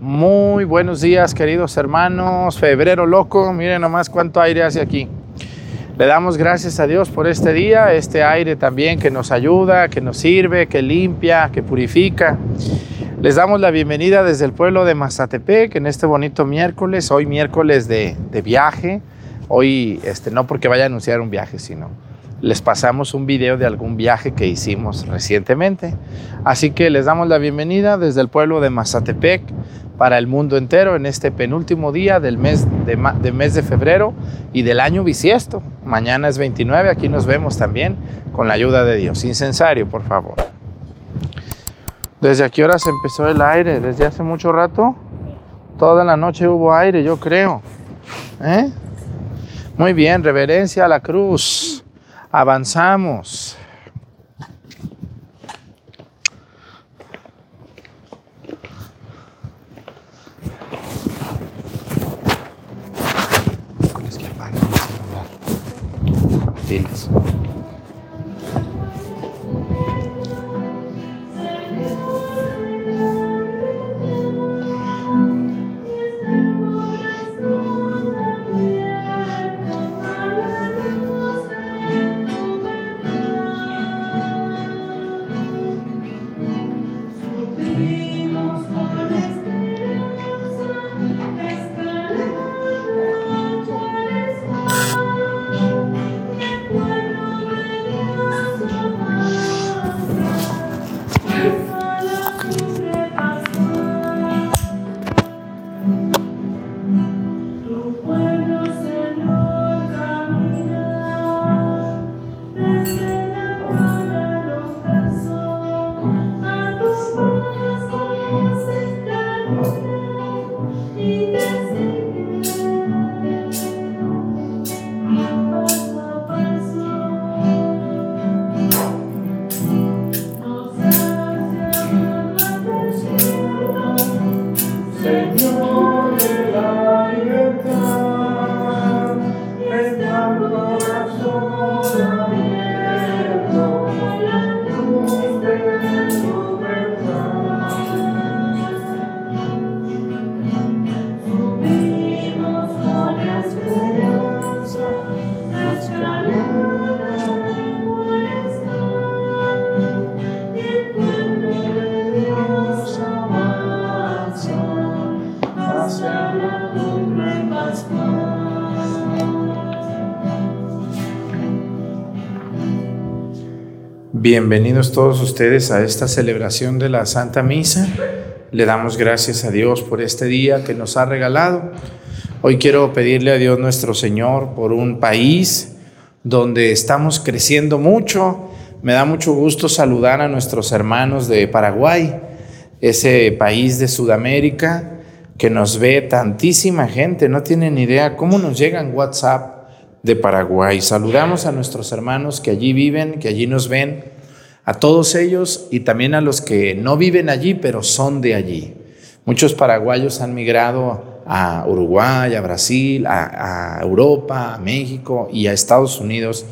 Muy buenos días, queridos hermanos. Febrero loco, miren nomás cuánto aire hace aquí. Le damos gracias a Dios por este día, este aire también que nos ayuda, que nos sirve, que limpia, que purifica. Les damos la bienvenida desde el pueblo de Mazatepec en este bonito miércoles, hoy miércoles de, de viaje. Hoy, este, no porque vaya a anunciar un viaje, sino les pasamos un video de algún viaje que hicimos recientemente. Así que les damos la bienvenida desde el pueblo de Mazatepec para el mundo entero en este penúltimo día del mes de, febrero y del año bisiesto. Mañana es 29, aquí nos vemos también con la ayuda de Dios. Incensario, por favor. ¿Desde qué hora se empezó el aire? ¿Desde hace mucho rato? Toda la noche hubo aire, yo creo. ¿Eh? Muy bien, reverencia a la cruz. Avanzamos. Bienvenidos todos ustedes a esta celebración de la Santa Misa. Le damos gracias a Dios por este día que nos ha regalado. Hoy quiero pedirle a Dios nuestro Señor por un país donde estamos creciendo mucho. Me da mucho gusto saludar a nuestros hermanos de Paraguay, ese país de Sudamérica que nos ve tantísima gente. No tienen idea cómo nos llegan WhatsApp de Paraguay. Saludamos a nuestros hermanos que allí viven, que allí nos ven a todos ellos y también a los que no viven allí, pero son de allí. Muchos paraguayos han migrado a Uruguay, a Brasil, a, Europa, a México y a Estados Unidos,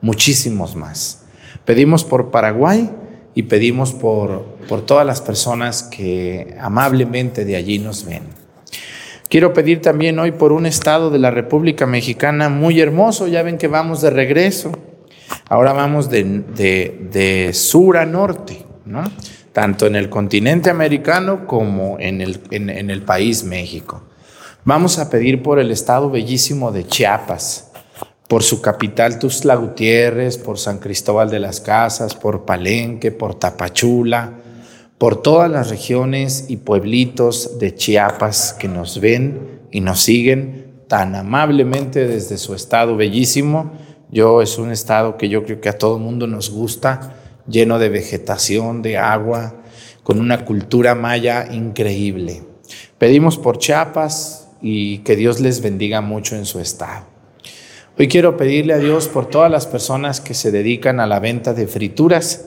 muchísimos más. Pedimos por Paraguay y pedimos por, por todas las personas que amablemente de allí nos ven. Quiero pedir también hoy por un estado de la República Mexicana muy hermoso, ya ven que vamos de regreso. Ahora vamos de, sur a norte, ¿no? tanto en el continente americano como en el, en el país México. Vamos a pedir por el estado bellísimo de Chiapas, por su capital Tuzla Gutiérrez, por San Cristóbal de las Casas, por Palenque, por Tapachula, por todas las regiones y pueblitos de Chiapas que nos ven y nos siguen tan amablemente desde su estado bellísimo yo es un estado que yo creo que a todo mundo nos gusta, lleno de vegetación, de agua, con una cultura maya increíble. Pedimos por Chiapas y que Dios les bendiga mucho en su estado. Hoy quiero pedirle a Dios por todas las personas que se dedican a la venta de frituras,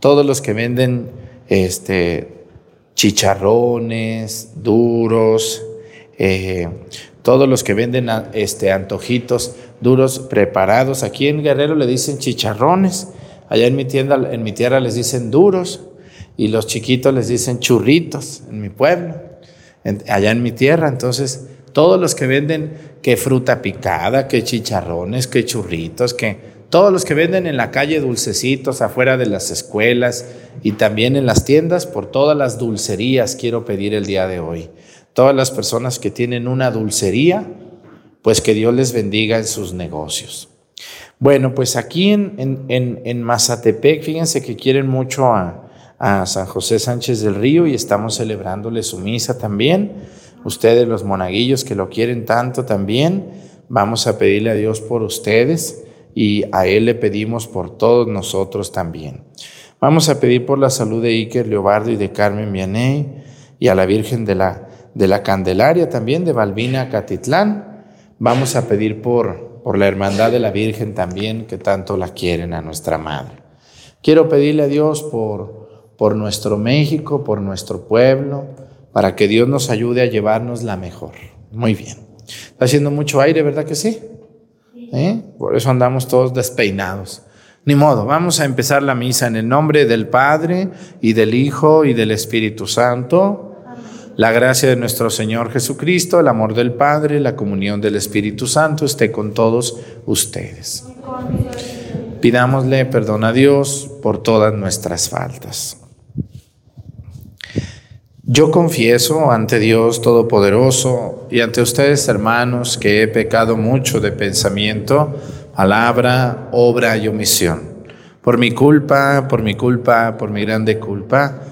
todos los que venden este, chicharrones, duros, eh, todos los que venden este, antojitos duros preparados. Aquí en Guerrero le dicen chicharrones, allá en mi tienda, en mi tierra les dicen duros y los chiquitos les dicen churritos en mi pueblo. allá en mi tierra. Entonces, todos los que venden que fruta picada, que chicharrones, que churritos, que todos los que venden en la calle dulcecitos afuera de las escuelas y también en las tiendas, por todas las dulcerías quiero pedir el día de hoy. Todas las personas que tienen una dulcería, pues que Dios les bendiga en sus negocios. Bueno, pues aquí en, en, Mazatepec, fíjense que quieren mucho a, a San José Sánchez del Río y estamos celebrándole su misa también. Ustedes los monaguillos que lo quieren tanto también, vamos a pedirle a Dios por ustedes y a Él le pedimos por todos nosotros también. Vamos a pedir por la salud de Iker Leobardo y de Carmen Vianey y a la Virgen de la, de la Candelaria también, de Balbina Catitlán. Vamos a pedir por, por la hermandad de la Virgen también, que tanto la quieren a nuestra Madre. Quiero pedirle a Dios por, por nuestro México, por nuestro pueblo, para que Dios nos ayude a llevarnos la mejor. Muy bien. Está haciendo mucho aire, ¿verdad que sí? ¿Eh? Por eso andamos todos despeinados. Ni modo, vamos a empezar la misa en el nombre del Padre y del Hijo y del Espíritu Santo. La gracia de nuestro Señor Jesucristo, el amor del Padre, la comunión del Espíritu Santo esté con todos ustedes. Pidámosle perdón a Dios por todas nuestras faltas. Yo confieso ante Dios Todopoderoso y ante ustedes, hermanos, que he pecado mucho de pensamiento, palabra, obra y omisión. Por mi culpa, por mi culpa, por mi grande culpa.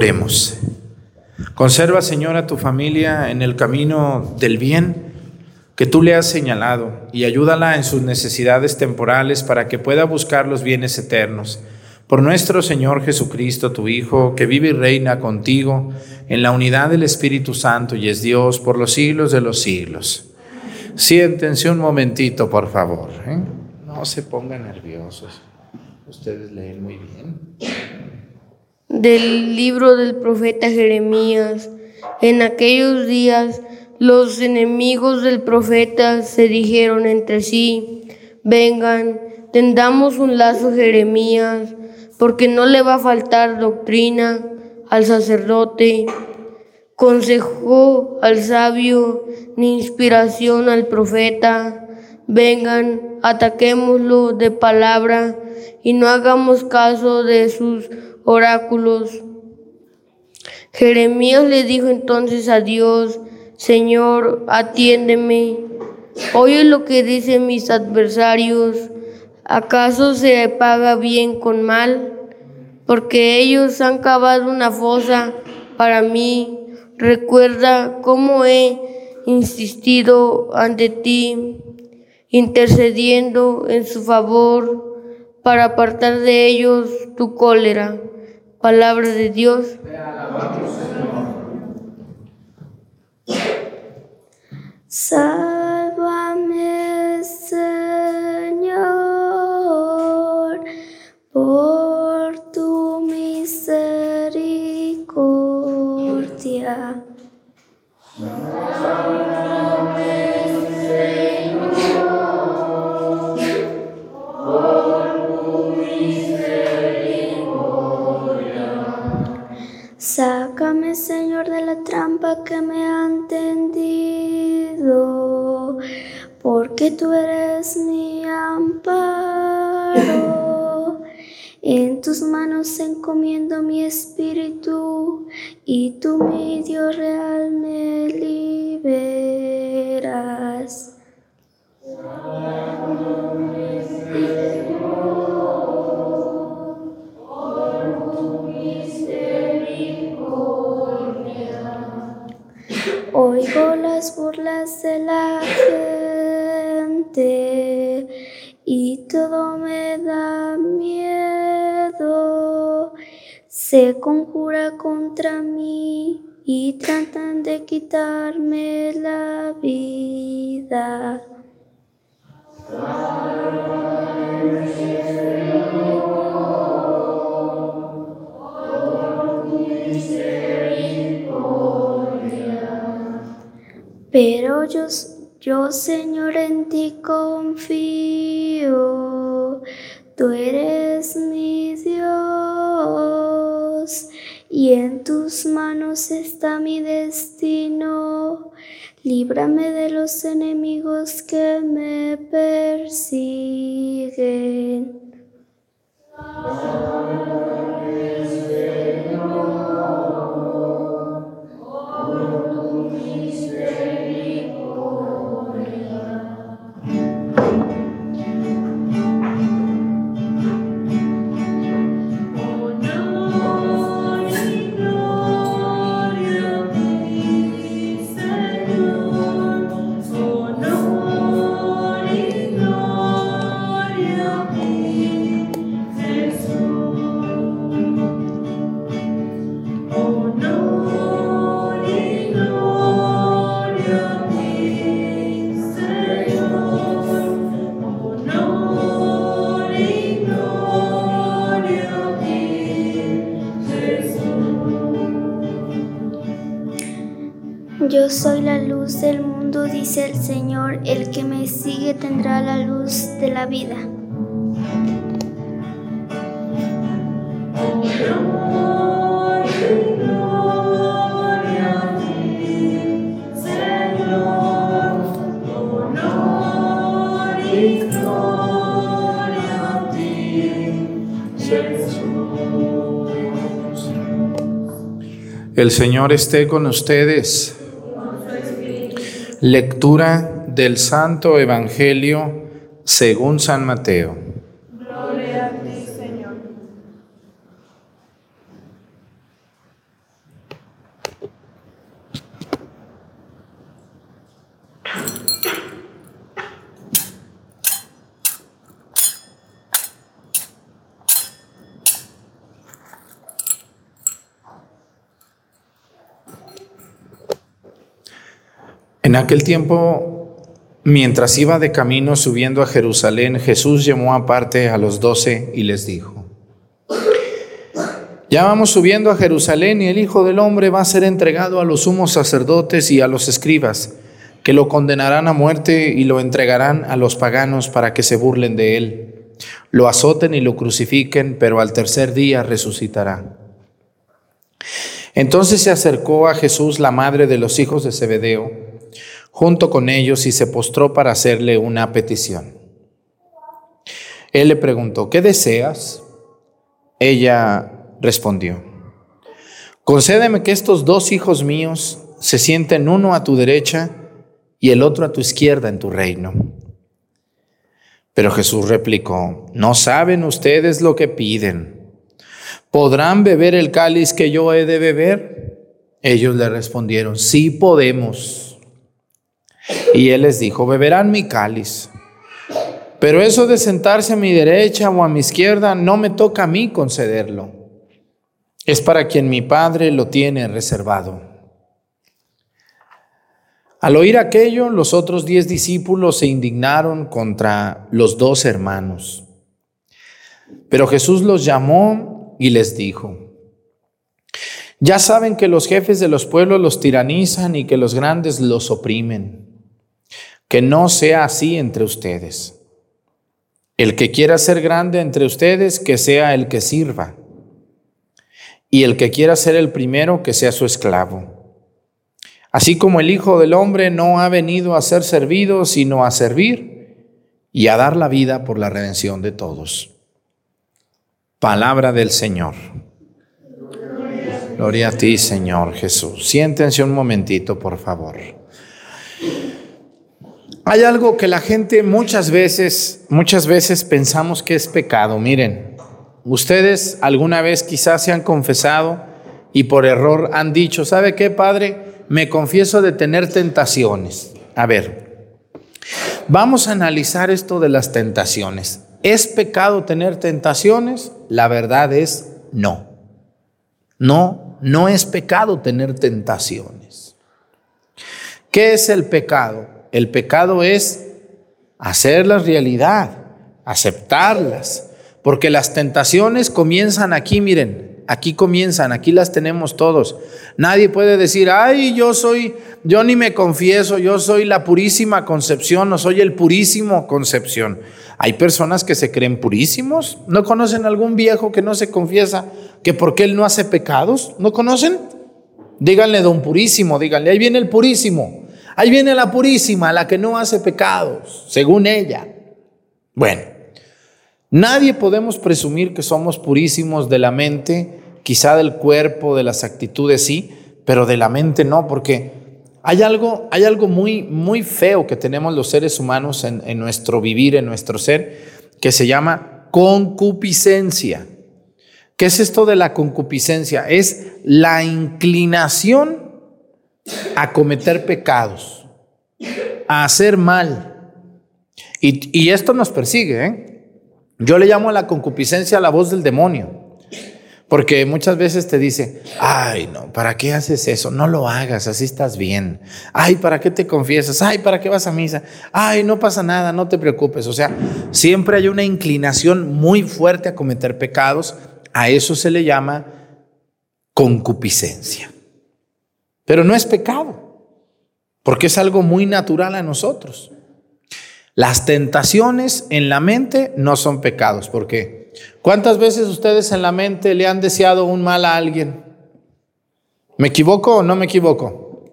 Oremos. Conserva, Señor, a tu familia en el camino del bien que tú le has señalado y ayúdala en sus necesidades temporales para que pueda buscar los bienes eternos. Por nuestro Señor Jesucristo, tu Hijo, que vive y reina contigo en la unidad del Espíritu Santo y es Dios por los siglos de los siglos. Siéntense un momentito, por favor. ¿eh? No se pongan nerviosos. Ustedes leen muy bien del libro del profeta Jeremías. En aquellos días los enemigos del profeta se dijeron entre sí, vengan, tendamos un lazo Jeremías, porque no le va a faltar doctrina al sacerdote, consejo al sabio, ni inspiración al profeta. Vengan, ataquémoslo de palabra y no hagamos caso de sus oráculos. Jeremías le dijo entonces a Dios, Señor, atiéndeme. Oye lo que dicen mis adversarios. ¿Acaso se paga bien con mal? Porque ellos han cavado una fosa para mí. Recuerda cómo he insistido ante ti, intercediendo en su favor para apartar de ellos tu cólera. Palabra de Dios. Sálvame, Señor, por tu misericordia. Encomiendo mi espíritu y tú, mi Dios real, me Se conjura contra mí y tratan de quitarme la vida. Pero yo, yo, Señor, en ti confío. Tú eres mi Dios y en tus manos está mi destino. Líbrame de los enemigos que me persiguen. Dice el Señor, el que me sigue tendrá la luz de la vida. El Señor esté con ustedes. Lectura del Santo Evangelio según San Mateo. En aquel tiempo, mientras iba de camino subiendo a Jerusalén, Jesús llamó aparte a los doce y les dijo, ya vamos subiendo a Jerusalén y el Hijo del Hombre va a ser entregado a los sumos sacerdotes y a los escribas, que lo condenarán a muerte y lo entregarán a los paganos para que se burlen de él, lo azoten y lo crucifiquen, pero al tercer día resucitará. Entonces se acercó a Jesús la madre de los hijos de Zebedeo, junto con ellos y se postró para hacerle una petición. Él le preguntó, ¿qué deseas? Ella respondió, concédeme que estos dos hijos míos se sienten uno a tu derecha y el otro a tu izquierda en tu reino. Pero Jesús replicó, no saben ustedes lo que piden. ¿Podrán beber el cáliz que yo he de beber? Ellos le respondieron, sí podemos. Y él les dijo, beberán mi cáliz. Pero eso de sentarse a mi derecha o a mi izquierda no me toca a mí concederlo. Es para quien mi Padre lo tiene reservado. Al oír aquello, los otros diez discípulos se indignaron contra los dos hermanos. Pero Jesús los llamó y les dijo, ya saben que los jefes de los pueblos los tiranizan y que los grandes los oprimen. Que no sea así entre ustedes. El que quiera ser grande entre ustedes, que sea el que sirva. Y el que quiera ser el primero, que sea su esclavo. Así como el Hijo del Hombre no ha venido a ser servido, sino a servir y a dar la vida por la redención de todos. Palabra del Señor. Gloria a ti, Señor Jesús. Siéntense un momentito, por favor. Hay algo que la gente muchas veces, muchas veces pensamos que es pecado. Miren, ustedes alguna vez quizás se han confesado y por error han dicho, ¿sabe qué, Padre? Me confieso de tener tentaciones. A ver, vamos a analizar esto de las tentaciones. ¿Es pecado tener tentaciones? La verdad es no. No, no es pecado tener tentaciones. ¿Qué es el pecado? El pecado es hacerlas realidad, aceptarlas, porque las tentaciones comienzan aquí, miren, aquí comienzan, aquí las tenemos todos. Nadie puede decir, ay, yo soy, yo ni me confieso, yo soy la purísima concepción, no soy el purísimo concepción. Hay personas que se creen purísimos. ¿No conocen algún viejo que no se confiesa que porque él no hace pecados? ¿No conocen? Díganle don purísimo, díganle, ahí viene el purísimo. Ahí viene la purísima, la que no hace pecados, según ella. Bueno, nadie podemos presumir que somos purísimos de la mente, quizá del cuerpo, de las actitudes sí, pero de la mente no, porque hay algo, hay algo muy, muy feo que tenemos los seres humanos en, en nuestro vivir, en nuestro ser, que se llama concupiscencia. ¿Qué es esto de la concupiscencia? Es la inclinación a cometer pecados, a hacer mal. Y, esto nos persigue. ¿eh? Yo le llamo a la concupiscencia la voz del demonio. Porque muchas veces te dice, ay, no, ¿para qué haces eso? No lo hagas, así estás bien. Ay, ¿para qué te confiesas? Ay, ¿para qué vas a misa? Ay, no pasa nada, no te preocupes. O sea, siempre hay una inclinación muy fuerte a cometer pecados. A eso se le llama concupiscencia. Pero no es pecado, porque es algo muy natural a nosotros. Las tentaciones en la mente no son pecados, ¿por qué? ¿Cuántas veces ustedes en la mente le han deseado un mal a alguien? ¿Me equivoco o no me equivoco?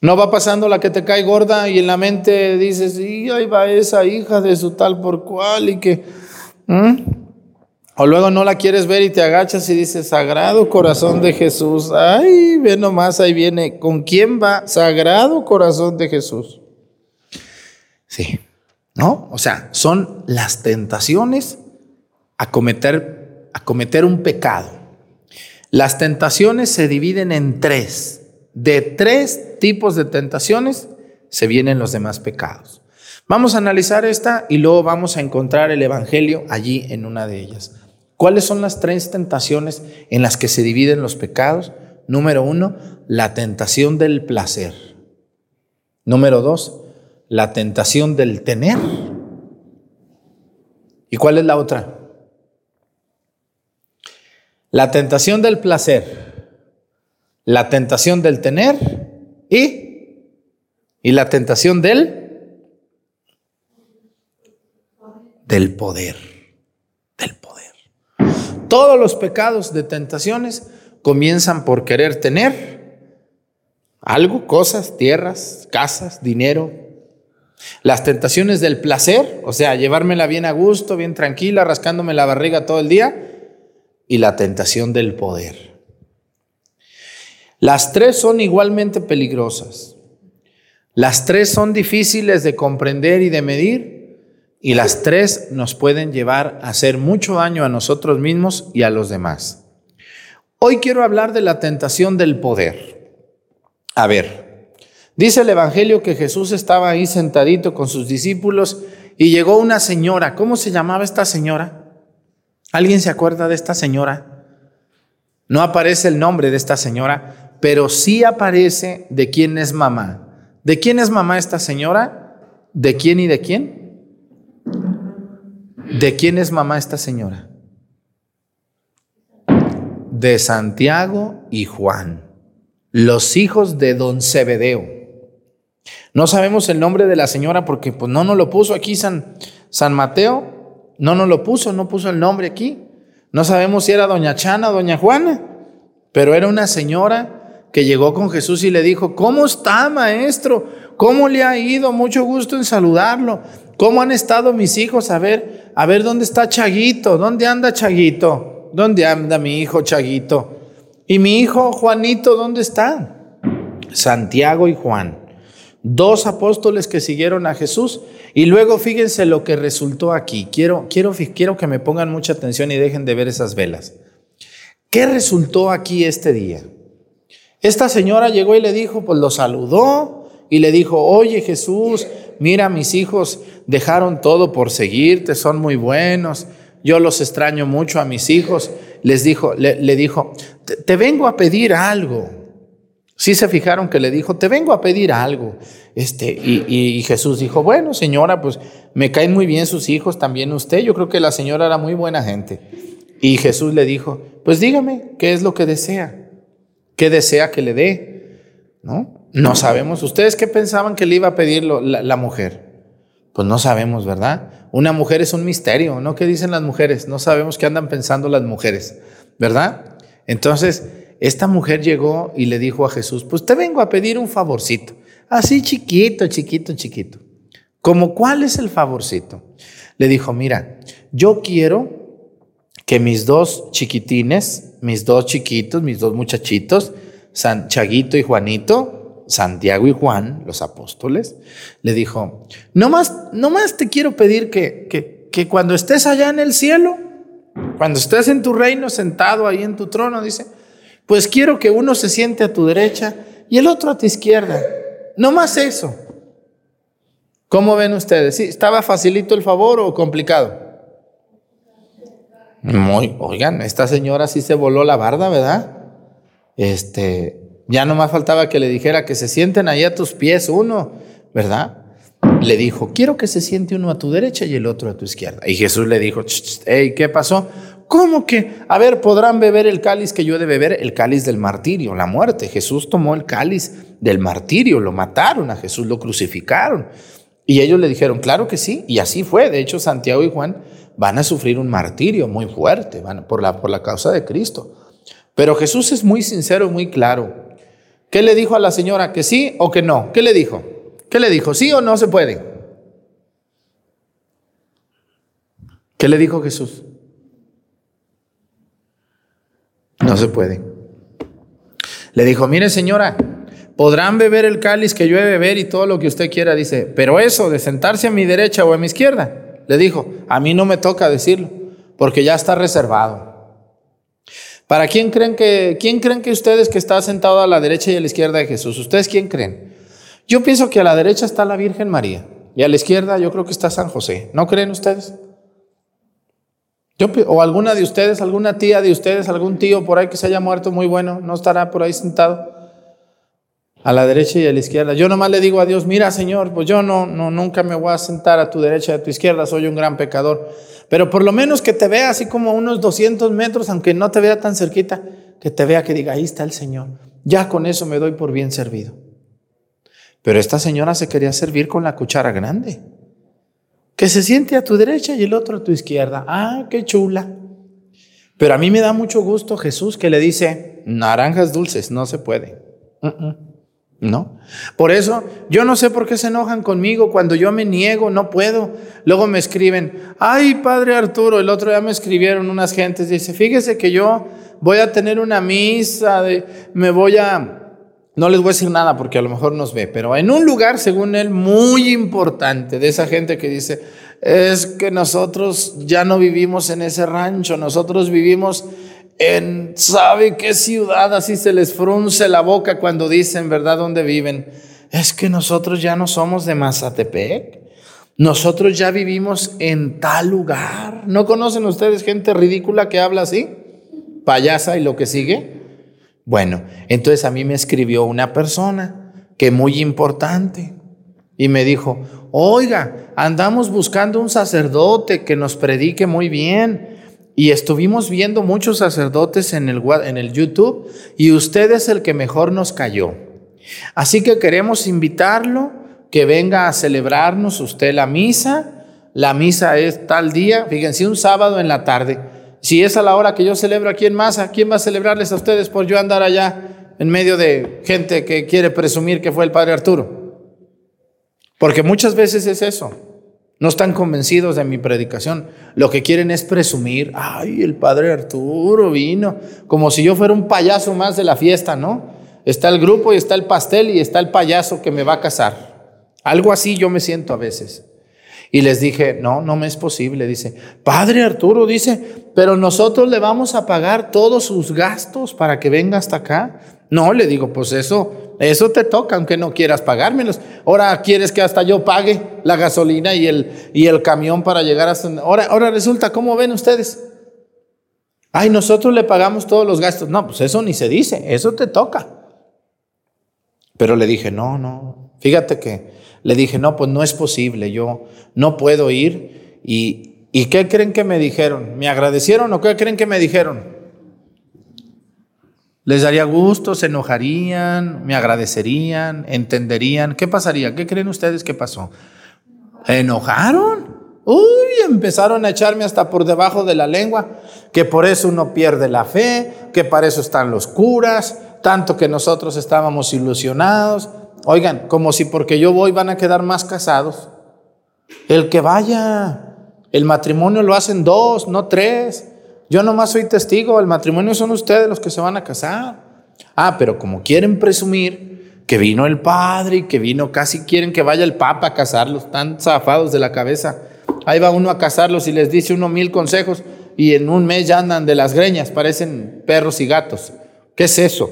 No va pasando la que te cae gorda y en la mente dices, y ahí va esa hija de su tal por cual y que... O luego no la quieres ver y te agachas y dices, Sagrado Corazón de Jesús. Ay, ve nomás, ahí viene. ¿Con quién va? Sagrado Corazón de Jesús. Sí. ¿No? O sea, son las tentaciones a cometer, a cometer un pecado. Las tentaciones se dividen en tres. De tres tipos de tentaciones se vienen los demás pecados. Vamos a analizar esta y luego vamos a encontrar el Evangelio allí en una de ellas. ¿Cuáles son las tres tentaciones en las que se dividen los pecados? Número uno, la tentación del placer. Número dos, la tentación del tener. ¿Y cuál es la otra? La tentación del placer, la tentación del tener y, y la tentación del, del poder. Todos los pecados de tentaciones comienzan por querer tener algo, cosas, tierras, casas, dinero, las tentaciones del placer, o sea, llevármela bien a gusto, bien tranquila, rascándome la barriga todo el día, y la tentación del poder. Las tres son igualmente peligrosas. Las tres son difíciles de comprender y de medir, y las tres nos pueden llevar a hacer mucho daño a nosotros mismos y a los demás. Hoy quiero hablar de la tentación del poder. A ver, Dice el Evangelio que Jesús estaba ahí sentadito con sus discípulos y llegó una señora. ¿Cómo se llamaba esta señora? ¿Alguien se acuerda de esta señora? No aparece el nombre de esta señora, pero sí aparece de quién es mamá. ¿De quién es mamá esta señora? ¿De quién y de quién? ¿De quién es mamá esta señora? De Santiago y Juan, los hijos de don Zebedeo. No sabemos el nombre de la señora porque pues, no nos lo puso aquí San, San Mateo, no nos lo puso, no puso el nombre aquí. No sabemos si era doña Chana o doña Juana, pero era una señora que llegó con Jesús y le dijo, ¿cómo está, maestro? ¿Cómo le ha ido? Mucho gusto en saludarlo. ¿Cómo han estado mis hijos? A ver, a ver, ¿dónde está Chaguito? ¿Dónde anda Chaguito? ¿Dónde anda mi hijo Chaguito? ¿Y mi hijo Juanito, dónde está? Santiago y Juan, dos apóstoles que siguieron a Jesús. Y luego fíjense lo que resultó aquí. Quiero, quiero, quiero que me pongan mucha atención y dejen de ver esas velas. ¿Qué resultó aquí este día? Esta señora llegó y le dijo, pues lo saludó y le dijo, oye Jesús, mira mis hijos dejaron todo por seguirte, son muy buenos, yo los extraño mucho a mis hijos. Les dijo, le, dijo, te, vengo a pedir algo. Sí se fijaron que le dijo, te vengo a pedir algo. Este, y, y, Jesús dijo, bueno, señora, pues me caen muy bien sus hijos, también usted. Yo creo que la señora era muy buena gente. Y Jesús le dijo, pues dígame, ¿qué es lo que desea? ¿Qué desea que le dé? ¿No? No sabemos. ¿Ustedes qué pensaban que le iba a pedir la, mujer? Pues no sabemos, ¿verdad? Una mujer es un misterio, ¿no? ¿Qué dicen las mujeres? No sabemos qué andan pensando las mujeres, ¿verdad? Entonces, esta mujer llegó y le dijo a Jesús, pues te vengo a pedir un favorcito, así chiquito, chiquito, chiquito. ¿Como cuál es el favorcito? Le dijo, mira, yo quiero que mis dos chiquitines, mis dos chiquitos, mis dos muchachitos, San Chaguito y Juanito, Santiago y Juan, los apóstoles, le dijo, no más, no más te quiero pedir que, que, cuando estés allá en el cielo, cuando estés en tu reino sentado ahí en tu trono, dice, pues quiero que uno se siente a tu derecha y el otro a tu izquierda. No más eso. ¿Cómo ven ustedes? ¿Estaba facilito el favor o complicado? Muy, oigan, esta señora sí se voló la barda, ¿verdad? Este, ya no más faltaba que le dijera que se sienten ahí a tus pies uno, ¿verdad? Le dijo, quiero que se siente uno a tu derecha y el otro a tu izquierda. Y Jesús le dijo, hey, ¿qué pasó? ¿Cómo que? A ver, podrán beber el cáliz que yo he de beber, el cáliz del martirio, la muerte. Jesús tomó el cáliz del martirio, lo mataron a Jesús, lo crucificaron. Y ellos le dijeron, claro que sí, y así fue. De hecho, Santiago y Juan van a sufrir un martirio muy fuerte van, por, la, por la causa de Cristo. Pero Jesús es muy sincero y muy claro. ¿Qué le dijo a la señora? ¿Que sí o que no? ¿Qué le dijo? ¿Qué le dijo? ¿Sí o no se puede? ¿Qué le dijo Jesús? No se puede. Le dijo, mire señora, podrán beber el cáliz que yo he beber y todo lo que usted quiera, dice, pero eso de sentarse a mi derecha o a mi izquierda, le dijo, a mí no me toca decirlo, porque ya está reservado. ¿Para quién creen que, quién creen que ustedes que está sentado a la derecha y a la izquierda de Jesús? ¿Ustedes quién creen? Yo pienso que a la derecha está la Virgen María y a la izquierda yo creo que está San José. ¿No creen ustedes? Yo, o alguna de ustedes, alguna tía de ustedes, algún tío por ahí que se haya muerto muy bueno, ¿no estará por ahí sentado? A la derecha y a la izquierda. Yo nomás le digo a Dios, mira Señor, pues yo no, no, nunca me voy a sentar a tu derecha y a tu izquierda, soy un gran pecador. Pero por lo menos que te vea así como unos 200 metros, aunque no te vea tan cerquita, que te vea que diga, ahí está el Señor. Ya con eso me doy por bien servido. Pero esta señora se quería servir con la cuchara grande. Que se siente a tu derecha y el otro a tu izquierda. Ah, qué chula. Pero a mí me da mucho gusto Jesús que le dice, naranjas dulces, no se puede. ¿No? Por eso yo no sé por qué se enojan conmigo cuando yo me niego, no puedo. Luego me escriben, ay, padre Arturo, el otro día me escribieron unas gentes, dice, fíjese que yo voy a tener una misa, de, me voy a, no les voy a decir nada porque a lo mejor nos ve, pero en un lugar, según él, muy importante, de esa gente que dice, es que nosotros ya no vivimos en ese rancho, nosotros vivimos en sabe qué ciudad así se les frunce la boca cuando dicen, ¿verdad?, dónde viven. Es que nosotros ya no somos de Mazatepec. Nosotros ya vivimos en tal lugar. ¿No conocen ustedes gente ridícula que habla así? Payasa y lo que sigue. Bueno, entonces a mí me escribió una persona que muy importante y me dijo, oiga, andamos buscando un sacerdote que nos predique muy bien y estuvimos viendo muchos sacerdotes en el, en el YouTube y usted es el que mejor nos cayó. Así que queremos invitarlo que venga a celebrarnos usted la misa. La misa es tal día, fíjense, un sábado en la tarde. Si es a la hora que yo celebro aquí en masa, ¿quién va a celebrarles a ustedes por yo andar allá en medio de gente que quiere presumir que fue el padre Arturo. Porque muchas veces es eso. No están convencidos de mi predicación. Lo que quieren es presumir, ay, el padre Arturo vino, como si yo fuera un payaso más de la fiesta, ¿no? Está el grupo y está el pastel y está el payaso que me va a casar. Algo así yo me siento a veces. Y les dije, no, no me es posible. Dice, Padre Arturo, dice, pero nosotros le vamos a pagar todos sus gastos para que venga hasta acá. No, le digo, pues eso, eso te toca, aunque no quieras pagármelos. Ahora quieres que hasta yo pague la gasolina y el, y el camión para llegar hasta... Ahora, ahora resulta, ¿cómo ven ustedes? Ay, nosotros le pagamos todos los gastos. No, pues eso ni se dice, eso te toca. Pero le dije, no, no, fíjate que le dije, no, pues no es posible, yo no puedo ir. ¿Y, ¿y qué creen que me dijeron? ¿Me agradecieron o qué creen que me dijeron? Les daría gusto, se enojarían, me agradecerían, entenderían. ¿Qué pasaría? ¿Qué creen ustedes que pasó? ¿Enojaron? Uy, empezaron a echarme hasta por debajo de la lengua, que por eso uno pierde la fe, que para eso están los curas, tanto que nosotros estábamos ilusionados. Oigan, como si porque yo voy van a quedar más casados. El que vaya, el matrimonio lo hacen dos, no tres. Yo nomás soy testigo, el matrimonio son ustedes los que se van a casar. Ah, pero como quieren presumir que vino el padre y que vino, casi quieren que vaya el papa a casarlos, están zafados de la cabeza. Ahí va uno a casarlos y les dice uno mil consejos y en un mes ya andan de las greñas, parecen perros y gatos. ¿Qué es eso?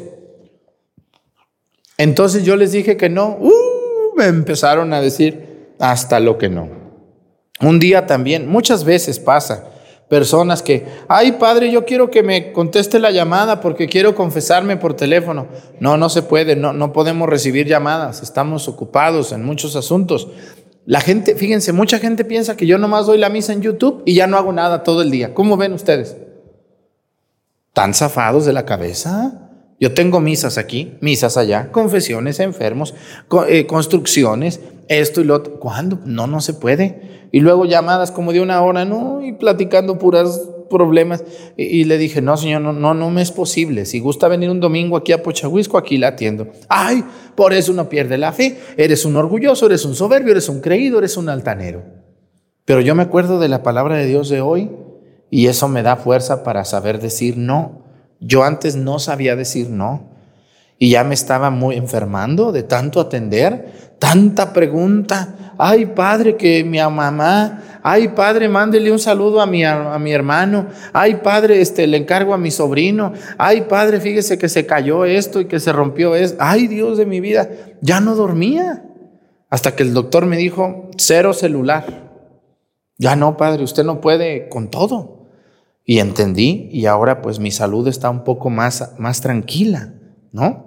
Entonces yo les dije que no, uh, me empezaron a decir hasta lo que no. Un día también, muchas veces pasa, personas que, ay padre, yo quiero que me conteste la llamada porque quiero confesarme por teléfono. No, no se puede, no, no podemos recibir llamadas, estamos ocupados en muchos asuntos. La gente, fíjense, mucha gente piensa que yo nomás doy la misa en YouTube y ya no hago nada todo el día. ¿Cómo ven ustedes? ¿Tan zafados de la cabeza? Yo tengo misas aquí, misas allá, confesiones enfermos, eh, construcciones, esto y lo otro. ¿Cuándo? No, no se puede. Y luego llamadas como de una hora, no, y platicando puras problemas. Y, le dije, no, señor, no, no, no me es posible. Si gusta venir un domingo aquí a Pochahuisco, aquí la atiendo. Ay, por eso no pierde la fe. Eres un orgulloso, eres un soberbio, eres un creído, eres un altanero. Pero yo me acuerdo de la palabra de Dios de hoy y eso me da fuerza para saber decir no. Yo antes no sabía decir no y ya me estaba muy enfermando de tanto atender, tanta pregunta. Ay, padre, que mi mamá, ay, padre, mándele un saludo a mi, a mi hermano. Ay, padre, este, le encargo a mi sobrino. Ay, padre, fíjese que se cayó esto y que se rompió esto. Ay, Dios de mi vida, ya no dormía. Hasta que el doctor me dijo, cero celular. Ya no, padre, usted no puede con todo. Y entendí y ahora pues mi salud está un poco más, más tranquila, ¿no?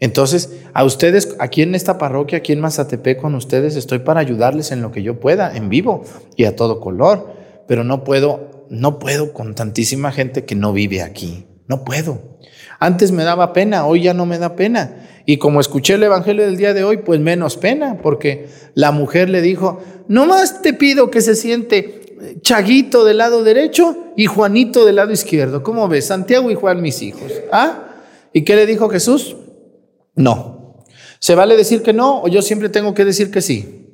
Entonces, a ustedes, aquí en esta parroquia, aquí en Mazatepec con ustedes, estoy para ayudarles en lo que yo pueda, en vivo y a todo color, pero no puedo, no puedo con tantísima gente que no vive aquí, no puedo. Antes me daba pena, hoy ya no me da pena. Y como escuché el Evangelio del día de hoy, pues menos pena, porque la mujer le dijo, no más te pido que se siente Chaguito del lado derecho y Juanito del lado izquierdo. ¿Cómo ves? Santiago y Juan, mis hijos. ¿Ah? ¿Y qué le dijo Jesús? No. ¿Se vale decir que no o yo siempre tengo que decir que sí?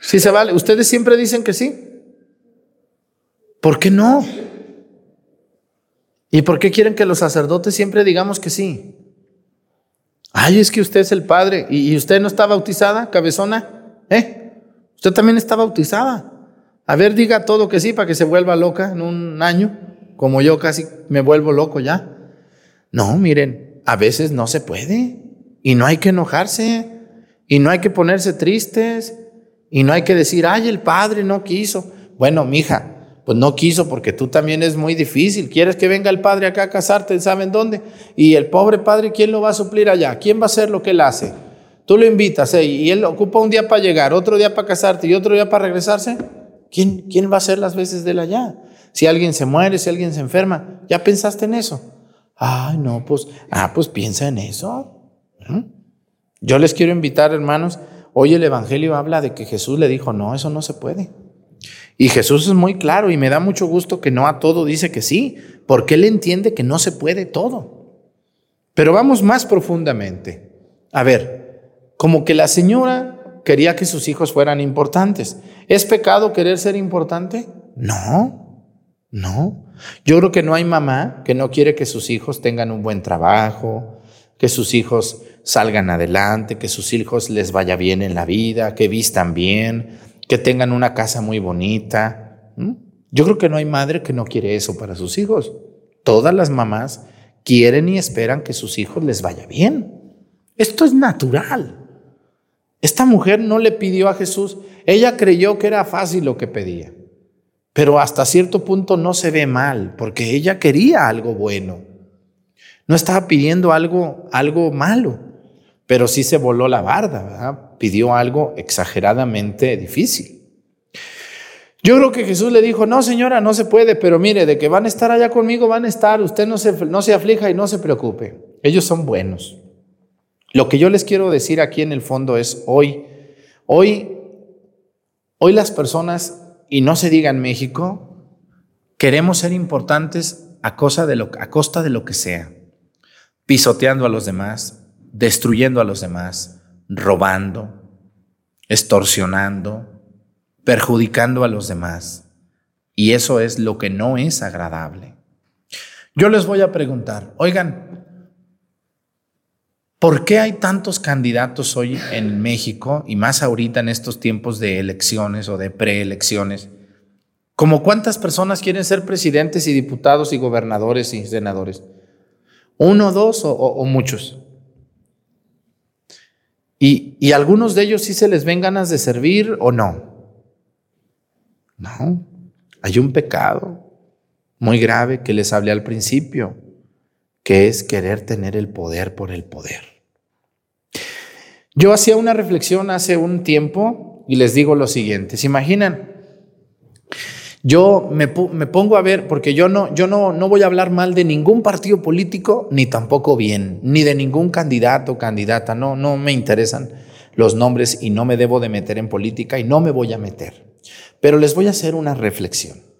Sí se vale. ¿Ustedes siempre dicen que sí? ¿Por qué no? ¿Y por qué quieren que los sacerdotes siempre digamos que sí? Ay, es que usted es el padre y usted no está bautizada, cabezona, ¿eh? Usted también está bautizada. A ver, diga todo que sí para que se vuelva loca en un año, como yo casi me vuelvo loco ya. No, miren, a veces no se puede y no hay que enojarse y no hay que ponerse tristes y no hay que decir, ay, el padre no quiso. Bueno, mija, pues no quiso porque tú también es muy difícil. ¿Quieres que venga el padre acá a casarte? ¿Saben dónde? Y el pobre padre, ¿quién lo va a suplir allá? ¿Quién va a hacer lo que él hace? Tú lo invitas ¿eh? y él ocupa un día para llegar, otro día para casarte y otro día para regresarse. ¿Quién, ¿Quién va a ser las veces de él allá? Si alguien se muere, si alguien se enferma, ¿ya pensaste en eso? Ay, no, pues, ah, pues piensa en eso. ¿Mm? Yo les quiero invitar, hermanos, hoy el Evangelio habla de que Jesús le dijo, no, eso no se puede. Y Jesús es muy claro y me da mucho gusto que no a todo dice que sí, porque él entiende que no se puede todo. Pero vamos más profundamente. A ver, como que la señora quería que sus hijos fueran importantes. ¿Es pecado querer ser importante? No, no. Yo creo que no hay mamá que no quiere que sus hijos tengan un buen trabajo, que sus hijos salgan adelante, que sus hijos les vaya bien en la vida, que vistan bien, que tengan una casa muy bonita. Yo creo que no hay madre que no quiere eso para sus hijos. Todas las mamás quieren y esperan que sus hijos les vaya bien. Esto es natural. Esta mujer no le pidió a Jesús, ella creyó que era fácil lo que pedía, pero hasta cierto punto no se ve mal, porque ella quería algo bueno. No estaba pidiendo algo, algo malo, pero sí se voló la barda, pidió algo exageradamente difícil. Yo creo que Jesús le dijo, no señora, no se puede, pero mire, de que van a estar allá conmigo, van a estar, usted no se, no se aflija y no se preocupe, ellos son buenos. Lo que yo les quiero decir aquí en el fondo es hoy, hoy, hoy las personas, y no se diga en México, queremos ser importantes a, de lo, a costa de lo que sea, pisoteando a los demás, destruyendo a los demás, robando, extorsionando, perjudicando a los demás. Y eso es lo que no es agradable. Yo les voy a preguntar, oigan, ¿por qué hay tantos candidatos hoy en México y más ahorita en estos tiempos de elecciones o de preelecciones? ¿Como cuántas personas quieren ser presidentes y diputados y gobernadores y senadores? ¿Uno, dos o, muchos? Y, y algunos de ellos sí se les ven ganas de servir o no. No, hay un pecado muy grave que les hablé al principio, que es querer tener el poder por el poder. Yo hacía una reflexión hace un tiempo y les digo lo siguiente, ¿se imaginan? Yo me, pongo a ver, porque yo, no, yo no, no voy a hablar mal de ningún partido político, ni tampoco bien, ni de ningún candidato o candidata, no, no me interesan los nombres y no me debo de meter en política y no me voy a meter. Pero les voy a hacer una reflexión.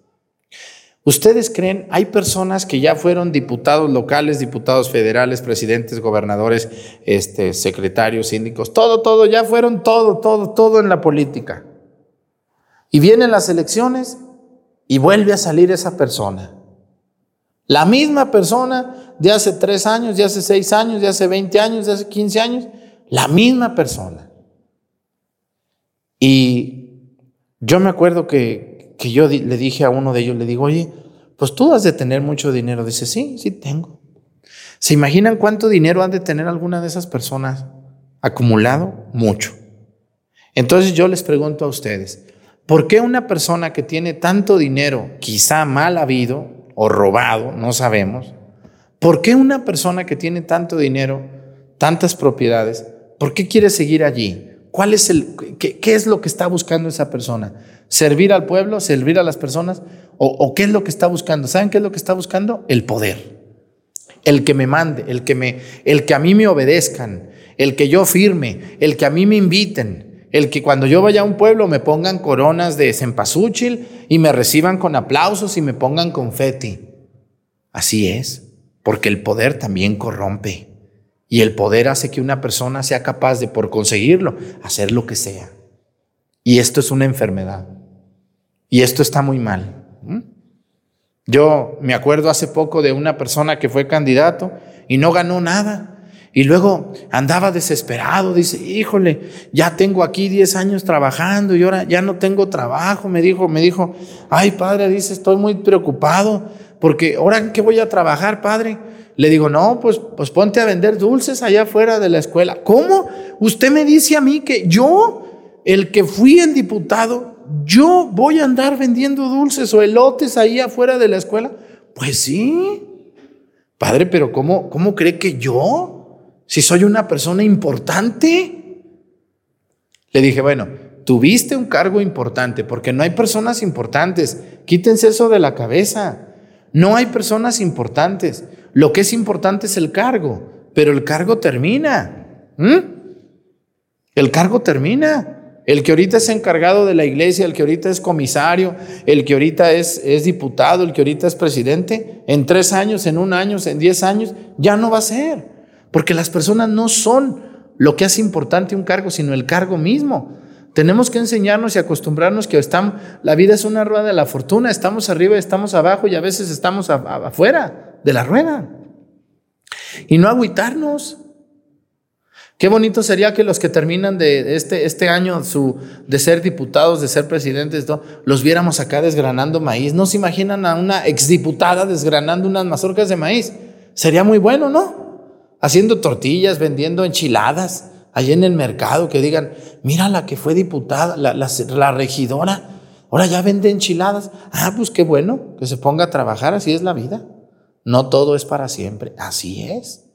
¿Ustedes creen, hay personas que ya fueron diputados locales, diputados federales, presidentes, gobernadores, este, secretarios, síndicos, todo, todo, ya fueron todo, todo, todo en la política? Y vienen las elecciones y vuelve a salir esa persona. La misma persona de hace tres años, de hace seis años, de hace 20 años, de hace 15 años, la misma persona. Y yo me acuerdo que, que yo le dije a uno de ellos, le digo, oye, pues tú has de tener mucho dinero. Dice, sí, sí tengo. ¿Se imaginan cuánto dinero han de tener alguna de esas personas acumulado? Mucho. Entonces yo les pregunto a ustedes, ¿por qué una persona que tiene tanto dinero, quizá mal habido o robado, no sabemos, ¿por qué una persona que tiene tanto dinero, tantas propiedades, ¿por qué quiere seguir allí? ¿Cuál es el, qué, es lo que está buscando esa persona? ¿Servir al pueblo? ¿Servir a las personas? ¿O, qué es lo que está buscando? ¿Saben qué es lo que está buscando? El poder. El que me mande, el que, me, el que a mí me obedezcan, el que yo firme, el que a mí me inviten, el que cuando yo vaya a un pueblo me pongan coronas de cempasúchil y me reciban con aplausos y me pongan confeti. Así es, porque el poder también corrompe. Y el poder hace que una persona sea capaz de, por conseguirlo, hacer lo que sea. Y esto es una enfermedad. Y esto está muy mal. Yo me acuerdo hace poco de una persona que fue candidato y no ganó nada. Y luego andaba desesperado, dice, híjole, ya tengo aquí 10 años trabajando y ahora ya no tengo trabajo. Me dijo, me dijo, ay padre, dice, estoy muy preocupado porque ahora en qué voy a trabajar, padre. Le digo, no, pues, pues ponte a vender dulces allá afuera de la escuela. ¿Cómo? Usted me dice a mí que yo, el que fui el diputado, yo voy a andar vendiendo dulces o elotes ahí afuera de la escuela. Pues sí. Padre, pero ¿cómo, cómo cree que yo? Si soy una persona importante. Le dije, bueno, tuviste un cargo importante, porque no hay personas importantes. Quítense eso de la cabeza. No hay personas importantes. Lo que es importante es el cargo, pero el cargo termina. El cargo termina. El que ahorita es encargado de la iglesia, el que ahorita es comisario, el que ahorita es, es diputado, el que ahorita es presidente, en tres años, en un año, en diez años, ya no va a ser. Porque las personas no son lo que hace importante un cargo, sino el cargo mismo. Tenemos que enseñarnos y acostumbrarnos que estamos, la vida es una rueda de la fortuna, estamos arriba, estamos abajo y a veces estamos afuera de la rueda. Y no agüitarnos. Qué bonito sería que los que terminan de este, este año su, de ser diputados, de ser presidentes, los viéramos acá desgranando maíz. ¿No se imaginan a una exdiputada desgranando unas mazorcas de maíz? Sería muy bueno, ¿no? Haciendo tortillas, vendiendo enchiladas, allí en el mercado, que digan, mira la que fue diputada, la, la regidora, ahora ya vende enchiladas. Ah, pues qué bueno, que se ponga a trabajar, así es la vida. No todo es para siempre, así es.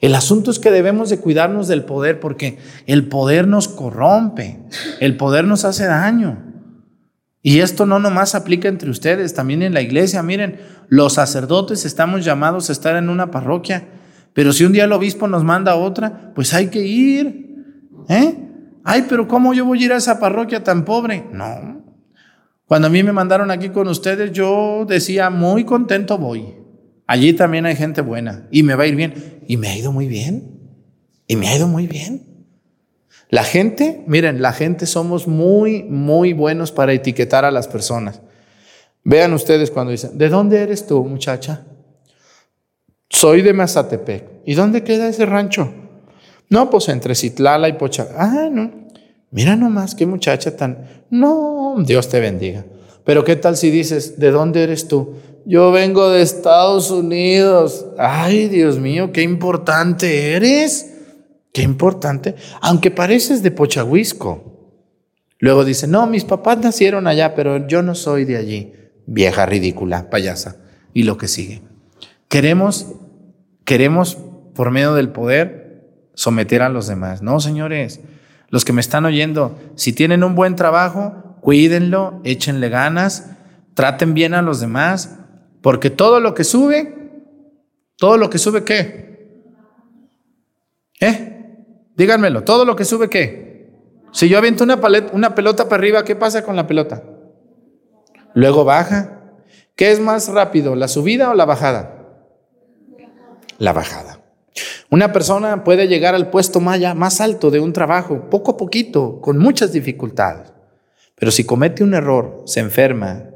El asunto es que debemos de cuidarnos del poder porque el poder nos corrompe, el poder nos hace daño. Y esto no nomás aplica entre ustedes, también en la iglesia. Miren, los sacerdotes estamos llamados a estar en una parroquia, pero si un día el obispo nos manda a otra, pues hay que ir. ¿Eh? Ay, pero ¿cómo yo voy a ir a esa parroquia tan pobre? No. Cuando a mí me mandaron aquí con ustedes, yo decía, muy contento voy. Allí también hay gente buena y me va a ir bien. Y me ha ido muy bien. Y me ha ido muy bien. La gente, miren, la gente somos muy, muy buenos para etiquetar a las personas. Vean ustedes cuando dicen, ¿de dónde eres tú, muchacha? Soy de Mazatepec. ¿Y dónde queda ese rancho? No, pues entre Citlala y Pocha. Ah, no. Mira nomás, qué muchacha tan... No, Dios te bendiga. Pero ¿qué tal si dices, ¿de dónde eres tú? Yo vengo de Estados Unidos. Ay, Dios mío, qué importante eres. Qué importante. Aunque pareces de Pochahuisco. Luego dice, no, mis papás nacieron allá, pero yo no soy de allí. Vieja ridícula, payasa. Y lo que sigue. Queremos, queremos, por medio del poder, someter a los demás. No, señores, los que me están oyendo, si tienen un buen trabajo, cuídenlo, échenle ganas, traten bien a los demás, porque todo lo que sube, todo lo que sube, ¿qué? ¿Eh? Díganmelo, todo lo que sube, ¿qué? Si yo aviento una, una pelota para arriba, ¿qué pasa con la pelota? Luego baja. ¿Qué es más rápido, la subida o la bajada? La bajada. Una persona puede llegar al puesto más alto de un trabajo, poco a poquito, con muchas dificultades. Pero si comete un error, se enferma,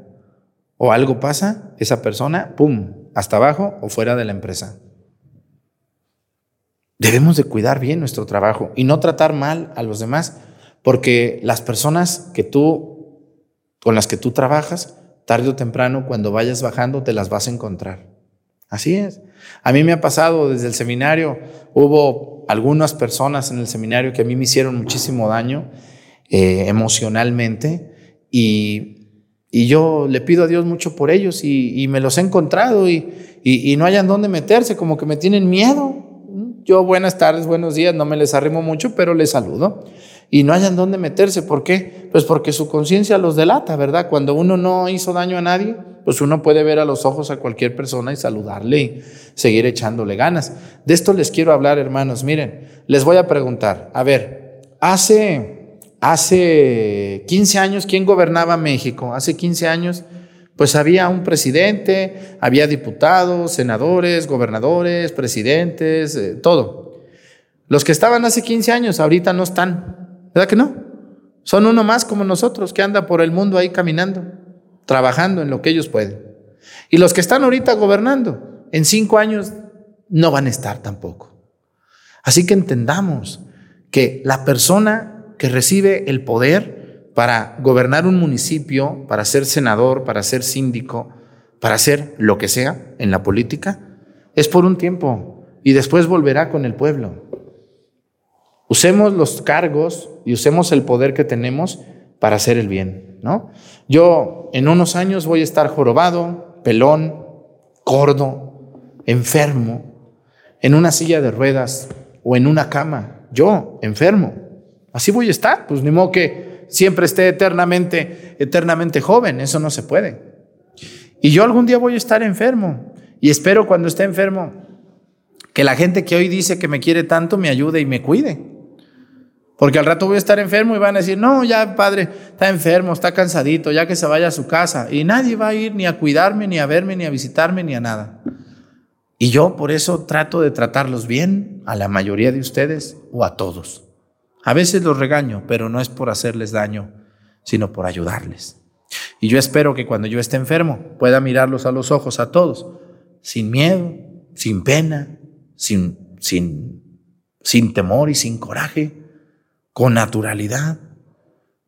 o algo pasa, esa persona, ¡pum!, hasta abajo o fuera de la empresa. Debemos de cuidar bien nuestro trabajo y no tratar mal a los demás, porque las personas que tú, con las que tú trabajas, tarde o temprano, cuando vayas bajando, te las vas a encontrar. Así es. A mí me ha pasado desde el seminario, hubo algunas personas en el seminario que a mí me hicieron muchísimo daño eh, emocionalmente y y yo le pido a Dios mucho por ellos y, me los he encontrado y, y, no hayan dónde meterse, como que me tienen miedo. Yo buenas tardes, buenos días, no me les arrimo mucho, pero les saludo. Y no hayan dónde meterse. ¿Por qué? Pues porque su conciencia los delata, ¿verdad? Cuando uno no hizo daño a nadie, pues uno puede ver a los ojos a cualquier persona y saludarle y seguir echándole ganas. De esto les quiero hablar, hermanos. Miren, les voy a preguntar, a ver, hace Hace 15 años, ¿quién gobernaba México? Hace 15 años, pues había un presidente, había diputados, senadores, gobernadores, presidentes, eh, todo. Los que estaban hace 15 años ahorita no están, ¿verdad que no? Son uno más como nosotros que anda por el mundo ahí caminando, trabajando en lo que ellos pueden. Y los que están ahorita gobernando, en cinco años no van a estar tampoco. Así que entendamos que la persona que recibe el poder para gobernar un municipio, para ser senador, para ser síndico, para hacer lo que sea en la política, es por un tiempo y después volverá con el pueblo. Usemos los cargos y usemos el poder que tenemos para hacer el bien, ¿no? Yo en unos años voy a estar jorobado, pelón, gordo, enfermo, en una silla de ruedas o en una cama, yo enfermo. Así voy a estar, pues ni modo que siempre esté eternamente, eternamente joven, eso no se puede. Y yo algún día voy a estar enfermo y espero cuando esté enfermo que la gente que hoy dice que me quiere tanto me ayude y me cuide. Porque al rato voy a estar enfermo y van a decir, no, ya padre, está enfermo, está cansadito, ya que se vaya a su casa. Y nadie va a ir ni a cuidarme, ni a verme, ni a visitarme, ni a nada. Y yo por eso trato de tratarlos bien a la mayoría de ustedes o a todos. A veces los regaño, pero no es por hacerles daño, sino por ayudarles. Y yo espero que cuando yo esté enfermo pueda mirarlos a los ojos a todos, sin miedo, sin pena, sin, sin, sin temor y sin coraje, con naturalidad.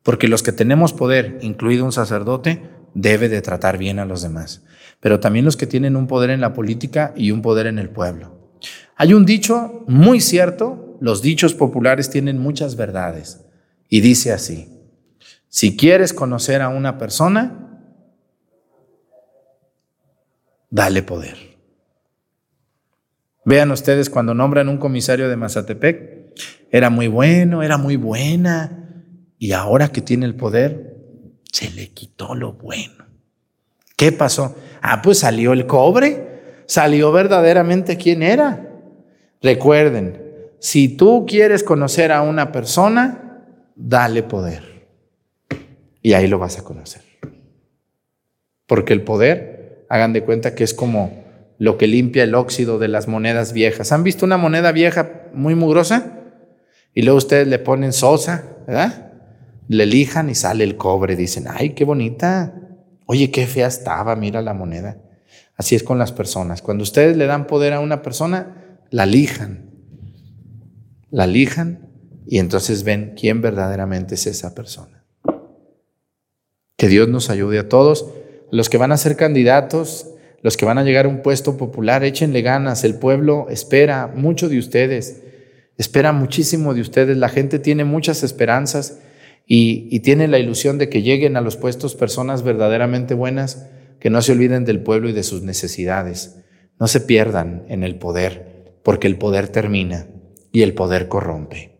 Porque los que tenemos poder, incluido un sacerdote, debe de tratar bien a los demás. Pero también los que tienen un poder en la política y un poder en el pueblo. Hay un dicho muy cierto, los dichos populares tienen muchas verdades. Y dice así, si quieres conocer a una persona, dale poder. Vean ustedes cuando nombran un comisario de Mazatepec, era muy bueno, era muy buena, y ahora que tiene el poder, se le quitó lo bueno. ¿Qué pasó? Ah, pues salió el cobre, salió verdaderamente quién era. Recuerden, si tú quieres conocer a una persona, dale poder. Y ahí lo vas a conocer. Porque el poder, hagan de cuenta que es como lo que limpia el óxido de las monedas viejas. ¿Han visto una moneda vieja muy mugrosa? Y luego ustedes le ponen sosa, ¿verdad? Le lijan y sale el cobre. Dicen, ay, qué bonita. Oye, qué fea estaba, mira la moneda. Así es con las personas. Cuando ustedes le dan poder a una persona, la lijan. La lijan y entonces ven quién verdaderamente es esa persona. Que Dios nos ayude a todos. Los que van a ser candidatos, los que van a llegar a un puesto popular, échenle ganas. El pueblo espera mucho de ustedes, espera muchísimo de ustedes. La gente tiene muchas esperanzas y, y tiene la ilusión de que lleguen a los puestos personas verdaderamente buenas, que no se olviden del pueblo y de sus necesidades. No se pierdan en el poder, porque el poder termina y el poder corrompe.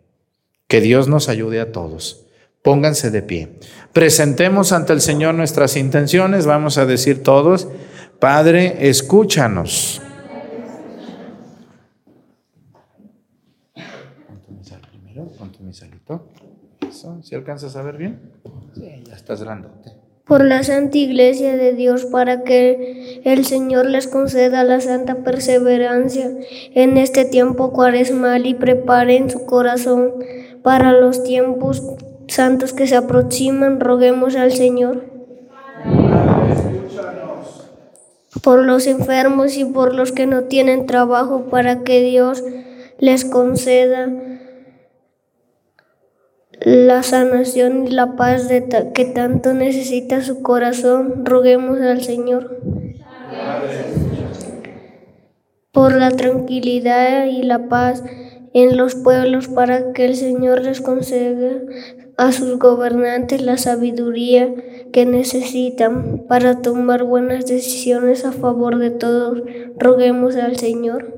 Que Dios nos ayude a todos. Pónganse de pie. Presentemos ante el Señor nuestras intenciones. Vamos a decir todos. Padre, escúchanos. ¿si alcanzas a ver bien? Ya estás grandote. Por la Santa Iglesia de Dios, para que el Señor les conceda la santa perseverancia en este tiempo cuaresmal y preparen su corazón para los tiempos santos que se aproximan, roguemos al Señor. por los enfermos y por los que no tienen trabajo, para que Dios les conceda la sanación y la paz de que tanto necesita su corazón. Roguemos al Señor. Por la tranquilidad y la paz en los pueblos para que el Señor les conceda a sus gobernantes la sabiduría que necesitan para tomar buenas decisiones a favor de todos. Roguemos al Señor.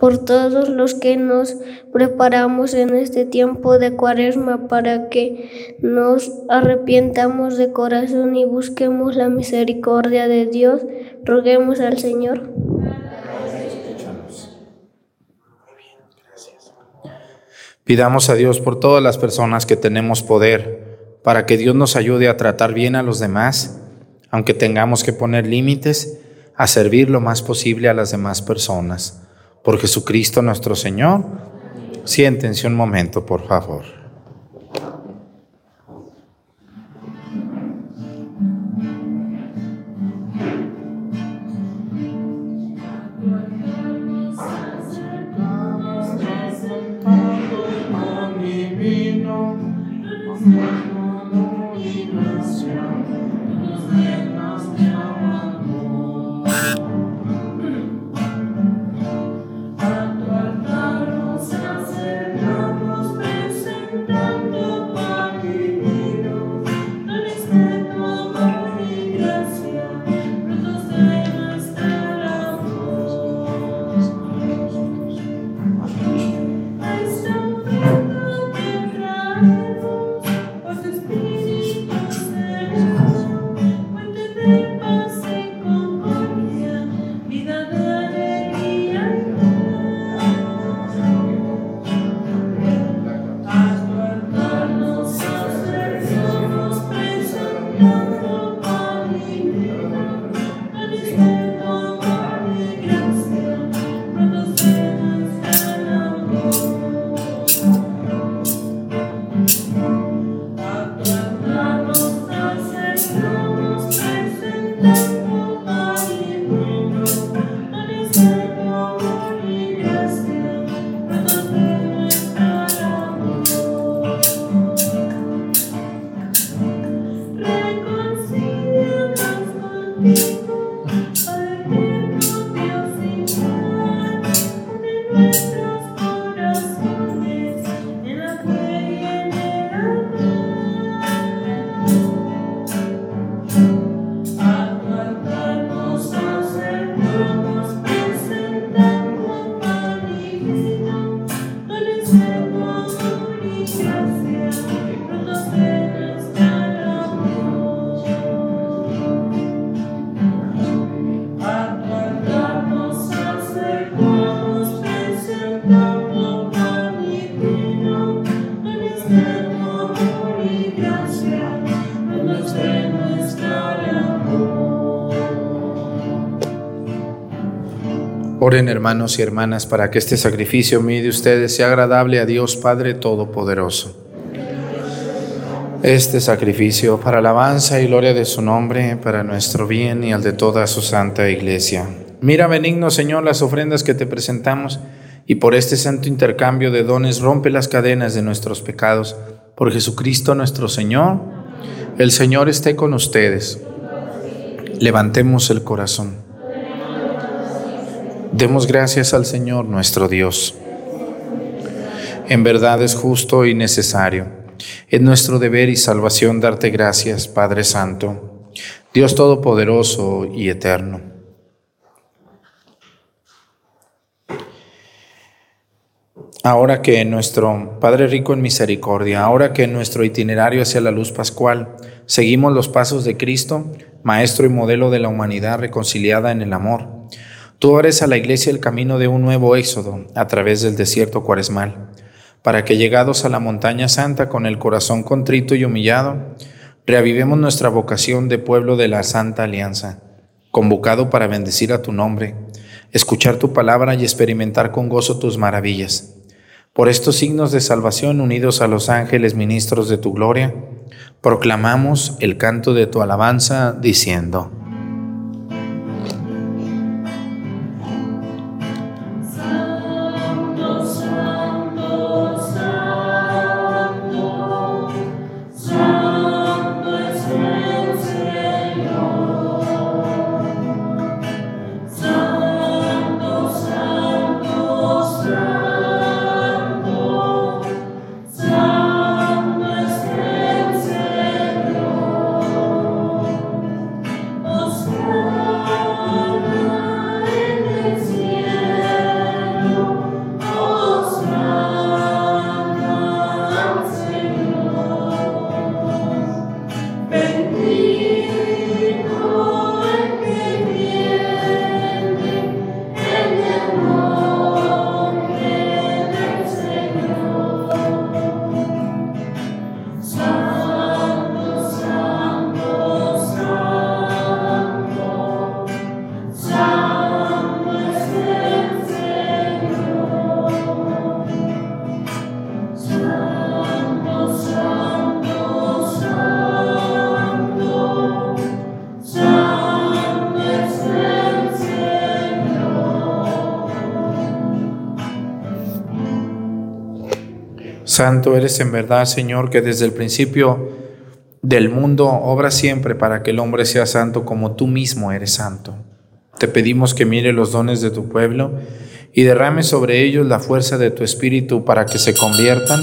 Por todos los que nos preparamos en este tiempo de cuaresma para que nos arrepientamos de corazón y busquemos la misericordia de Dios, roguemos al Señor. Pidamos a Dios por todas las personas que tenemos poder, para que Dios nos ayude a tratar bien a los demás, aunque tengamos que poner límites, a servir lo más posible a las demás personas. Por Jesucristo nuestro Señor. Siéntense un momento, por favor. Oren hermanos y hermanas para que este sacrificio mío de ustedes sea agradable a Dios Padre Todopoderoso. Este sacrificio para alabanza y gloria de su nombre, para nuestro bien y al de toda su santa iglesia. Mira, benigno Señor, las ofrendas que te presentamos y por este santo intercambio de dones rompe las cadenas de nuestros pecados. Por Jesucristo nuestro Señor, el Señor esté con ustedes. Levantemos el corazón. Demos gracias al Señor nuestro Dios. En verdad es justo y necesario. Es nuestro deber y salvación darte gracias, Padre Santo, Dios Todopoderoso y Eterno. Ahora que nuestro Padre rico en misericordia, ahora que nuestro itinerario hacia la luz pascual seguimos los pasos de Cristo, Maestro y modelo de la humanidad reconciliada en el amor, tú abres a la iglesia el camino de un nuevo éxodo a través del desierto cuaresmal, para que llegados a la montaña santa con el corazón contrito y humillado, reavivemos nuestra vocación de pueblo de la Santa Alianza, convocado para bendecir a tu nombre, escuchar tu palabra y experimentar con gozo tus maravillas. Por estos signos de salvación unidos a los ángeles ministros de tu gloria, proclamamos el canto de tu alabanza diciendo, Santo eres en verdad, Señor, que desde el principio del mundo obra siempre para que el hombre sea santo como tú mismo eres santo. Te pedimos que mire los dones de tu pueblo y derrame sobre ellos la fuerza de tu Espíritu para que se conviertan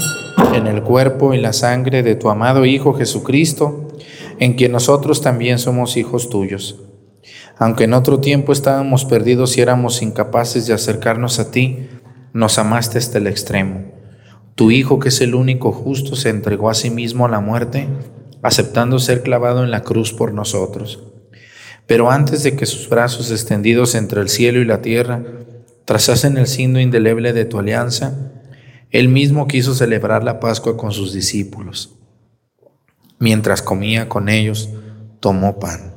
en el cuerpo y la sangre de tu amado Hijo Jesucristo, en quien nosotros también somos hijos tuyos. Aunque en otro tiempo estábamos perdidos y éramos incapaces de acercarnos a ti, nos amaste hasta el extremo tu Hijo, que es el único justo, se entregó a sí mismo a la muerte, aceptando ser clavado en la cruz por nosotros. Pero antes de que sus brazos extendidos entre el cielo y la tierra trazasen el signo indeleble de tu alianza, él mismo quiso celebrar la Pascua con sus discípulos. Mientras comía con ellos, tomó pan.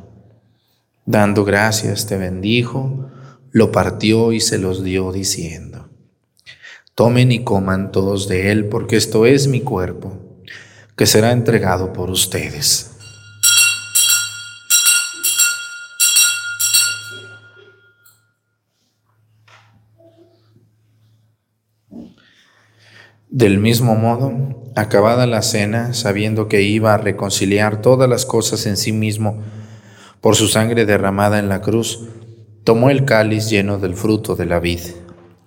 Dando gracias, te bendijo, lo partió y se los dio diciendo. Tomen y coman todos de él, porque esto es mi cuerpo, que será entregado por ustedes. Del mismo modo, acabada la cena, sabiendo que iba a reconciliar todas las cosas en sí mismo por su sangre derramada en la cruz, tomó el cáliz lleno del fruto de la vid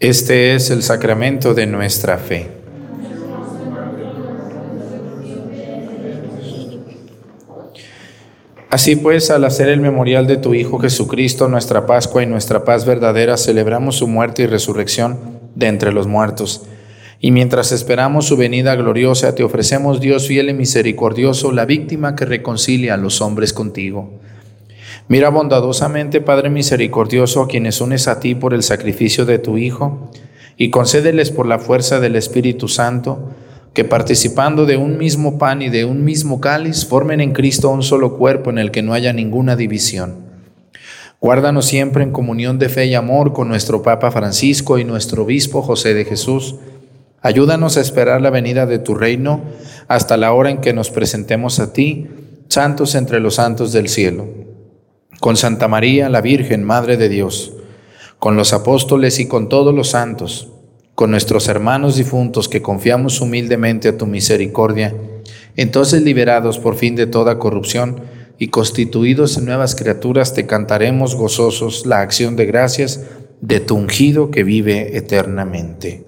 Este es el sacramento de nuestra fe. Así pues, al hacer el memorial de tu Hijo Jesucristo, nuestra Pascua y nuestra paz verdadera, celebramos su muerte y resurrección de entre los muertos. Y mientras esperamos su venida gloriosa, te ofrecemos, Dios fiel y misericordioso, la víctima que reconcilia a los hombres contigo. Mira bondadosamente, Padre misericordioso, a quienes unes a ti por el sacrificio de tu Hijo, y concédeles por la fuerza del Espíritu Santo, que participando de un mismo pan y de un mismo cáliz, formen en Cristo un solo cuerpo en el que no haya ninguna división. Guárdanos siempre en comunión de fe y amor con nuestro Papa Francisco y nuestro Obispo José de Jesús. Ayúdanos a esperar la venida de tu reino hasta la hora en que nos presentemos a ti, santos entre los santos del cielo. Con Santa María, la Virgen, Madre de Dios, con los apóstoles y con todos los santos con nuestros hermanos difuntos que confiamos humildemente a tu misericordia, entonces liberados por fin de toda corrupción y constituidos en nuevas criaturas, te cantaremos gozosos la acción de gracias de tu ungido que vive eternamente.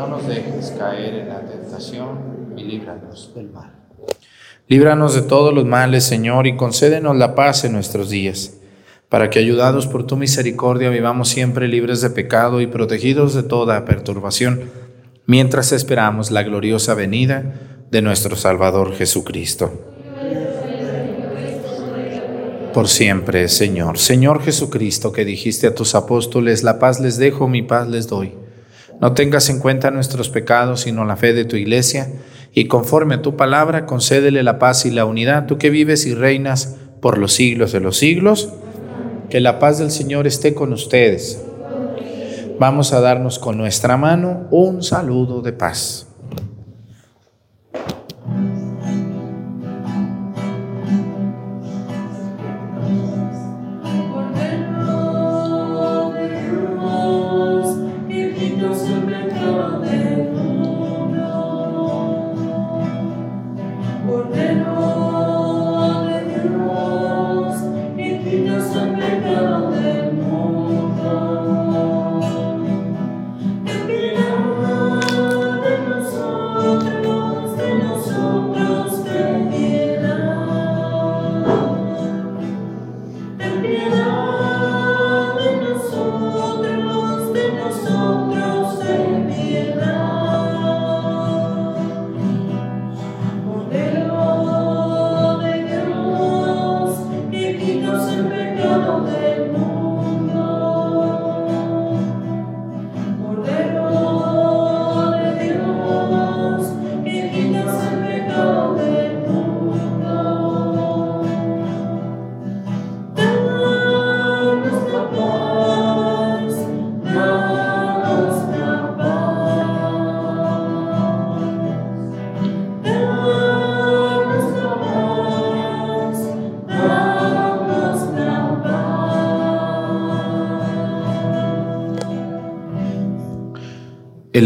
No nos dejes caer en la tentación y líbranos del mal. Líbranos de todos los males, Señor, y concédenos la paz en nuestros días, para que, ayudados por tu misericordia, vivamos siempre libres de pecado y protegidos de toda perturbación, mientras esperamos la gloriosa venida de nuestro Salvador Jesucristo. Por siempre, Señor. Señor Jesucristo, que dijiste a tus apóstoles, la paz les dejo, mi paz les doy. No tengas en cuenta nuestros pecados, sino la fe de tu iglesia y conforme a tu palabra, concédele la paz y la unidad, tú que vives y reinas por los siglos de los siglos. Que la paz del Señor esté con ustedes. Vamos a darnos con nuestra mano un saludo de paz.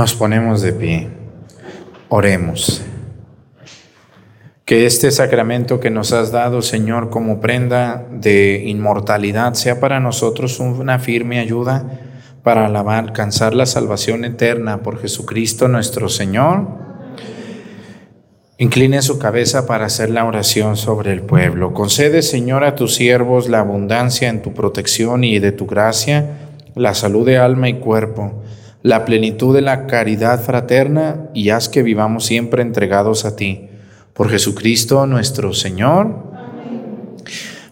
Nos ponemos de pie. Oremos. Que este sacramento que nos has dado, Señor, como prenda de inmortalidad, sea para nosotros una firme ayuda para alcanzar la salvación eterna por Jesucristo nuestro Señor. Incline su cabeza para hacer la oración sobre el pueblo. Concede, Señor, a tus siervos la abundancia en tu protección y de tu gracia, la salud de alma y cuerpo la plenitud de la caridad fraterna y haz que vivamos siempre entregados a ti. Por Jesucristo nuestro Señor.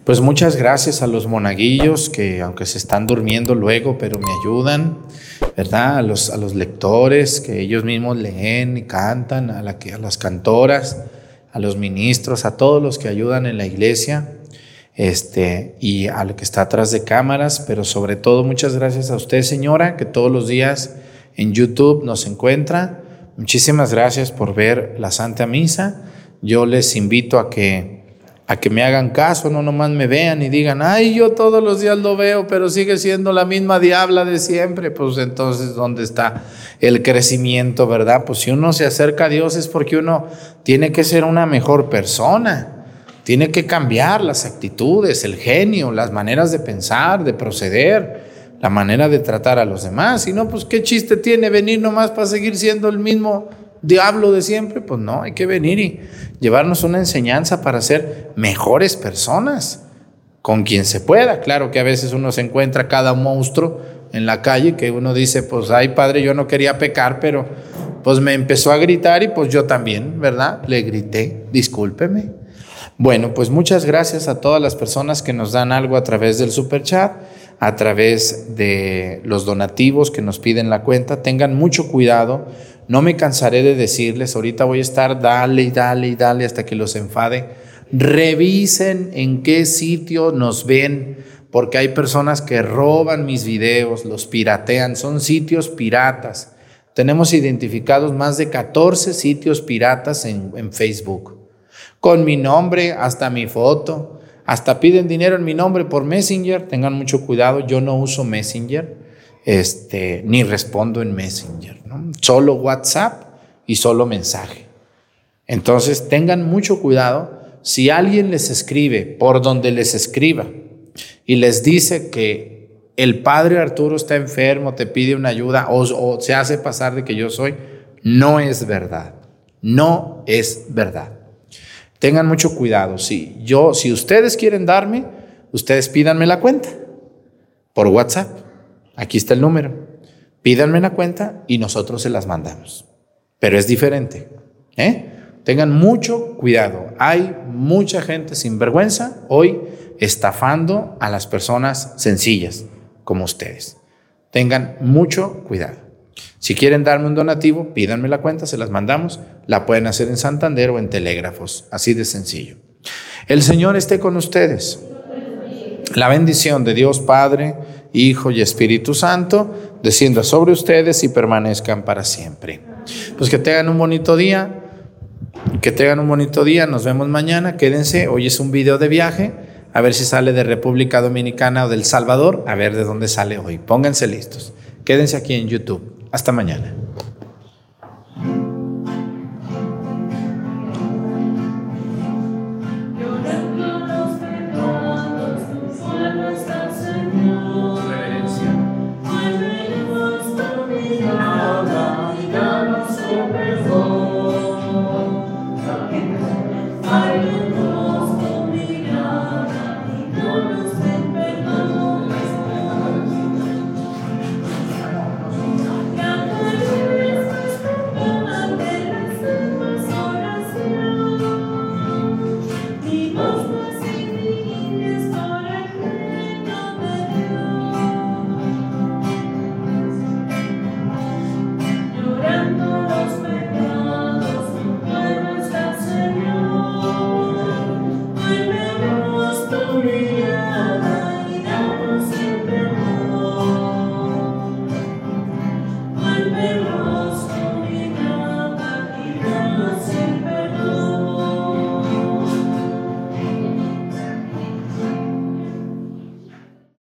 Pues muchas gracias a los monaguillos que aunque se están durmiendo luego, pero me ayudan, ¿verdad? A los, a los lectores que ellos mismos leen y cantan, a, la que, a las cantoras, a los ministros, a todos los que ayudan en la iglesia este, y al que está atrás de cámaras, pero sobre todo muchas gracias a usted, señora, que todos los días en YouTube nos encuentra. Muchísimas gracias por ver la Santa Misa. Yo les invito a que a que me hagan caso, no nomás me vean y digan, ay, yo todos los días lo veo, pero sigue siendo la misma diabla de siempre. Pues entonces, ¿dónde está el crecimiento, verdad? Pues si uno se acerca a Dios es porque uno tiene que ser una mejor persona. Tiene que cambiar las actitudes, el genio, las maneras de pensar, de proceder, la manera de tratar a los demás. Si no, pues qué chiste tiene venir nomás para seguir siendo el mismo diablo de siempre. Pues no, hay que venir y llevarnos una enseñanza para ser mejores personas con quien se pueda. Claro que a veces uno se encuentra cada monstruo en la calle que uno dice, pues ay padre, yo no quería pecar, pero pues me empezó a gritar y pues yo también, ¿verdad? Le grité, discúlpeme. Bueno, pues muchas gracias a todas las personas que nos dan algo a través del super chat, a través de los donativos que nos piden la cuenta. Tengan mucho cuidado. No me cansaré de decirles, ahorita voy a estar dale y dale y dale hasta que los enfade. Revisen en qué sitio nos ven, porque hay personas que roban mis videos, los piratean, son sitios piratas. Tenemos identificados más de 14 sitios piratas en, en Facebook con mi nombre, hasta mi foto, hasta piden dinero en mi nombre por Messenger, tengan mucho cuidado, yo no uso Messenger, este, ni respondo en Messenger, solo WhatsApp y solo mensaje. Entonces tengan mucho cuidado, si alguien les escribe por donde les escriba y les dice que el padre Arturo está enfermo, te pide una ayuda o, o se hace pasar de que yo soy, no es verdad, no es verdad. Tengan mucho cuidado. Si yo, si ustedes quieren darme, ustedes pídanme la cuenta por WhatsApp. Aquí está el número. Pídanme la cuenta y nosotros se las mandamos. Pero es diferente. ¿eh? Tengan mucho cuidado. Hay mucha gente sin vergüenza hoy estafando a las personas sencillas como ustedes. Tengan mucho cuidado. Si quieren darme un donativo, pídanme la cuenta, se las mandamos. La pueden hacer en Santander o en Telégrafos, así de sencillo. El Señor esté con ustedes. La bendición de Dios Padre, Hijo y Espíritu Santo descienda sobre ustedes y permanezcan para siempre. Pues que tengan un bonito día, que tengan un bonito día, nos vemos mañana, quédense, hoy es un video de viaje, a ver si sale de República Dominicana o del Salvador, a ver de dónde sale hoy, pónganse listos, quédense aquí en YouTube. Hasta mañana.